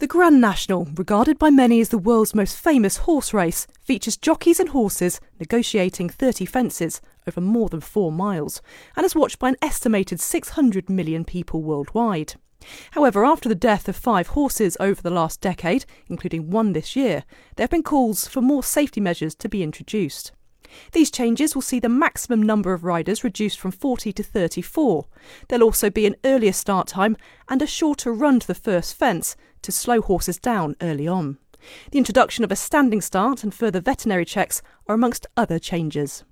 The Grand National, regarded by many as the world's most famous horse race, features jockeys and horses negotiating 30 fences over more than four miles and is watched by an estimated 600 million people worldwide. However, after the death of five horses over the last decade, including one this year, there have been calls for more safety measures to be introduced. These changes will see the maximum number of riders reduced from 40 to 34. There'll also be an earlier start time and a shorter run to the first fence to slow horses down early on. The introduction of a standing start and further veterinary checks are amongst other changes.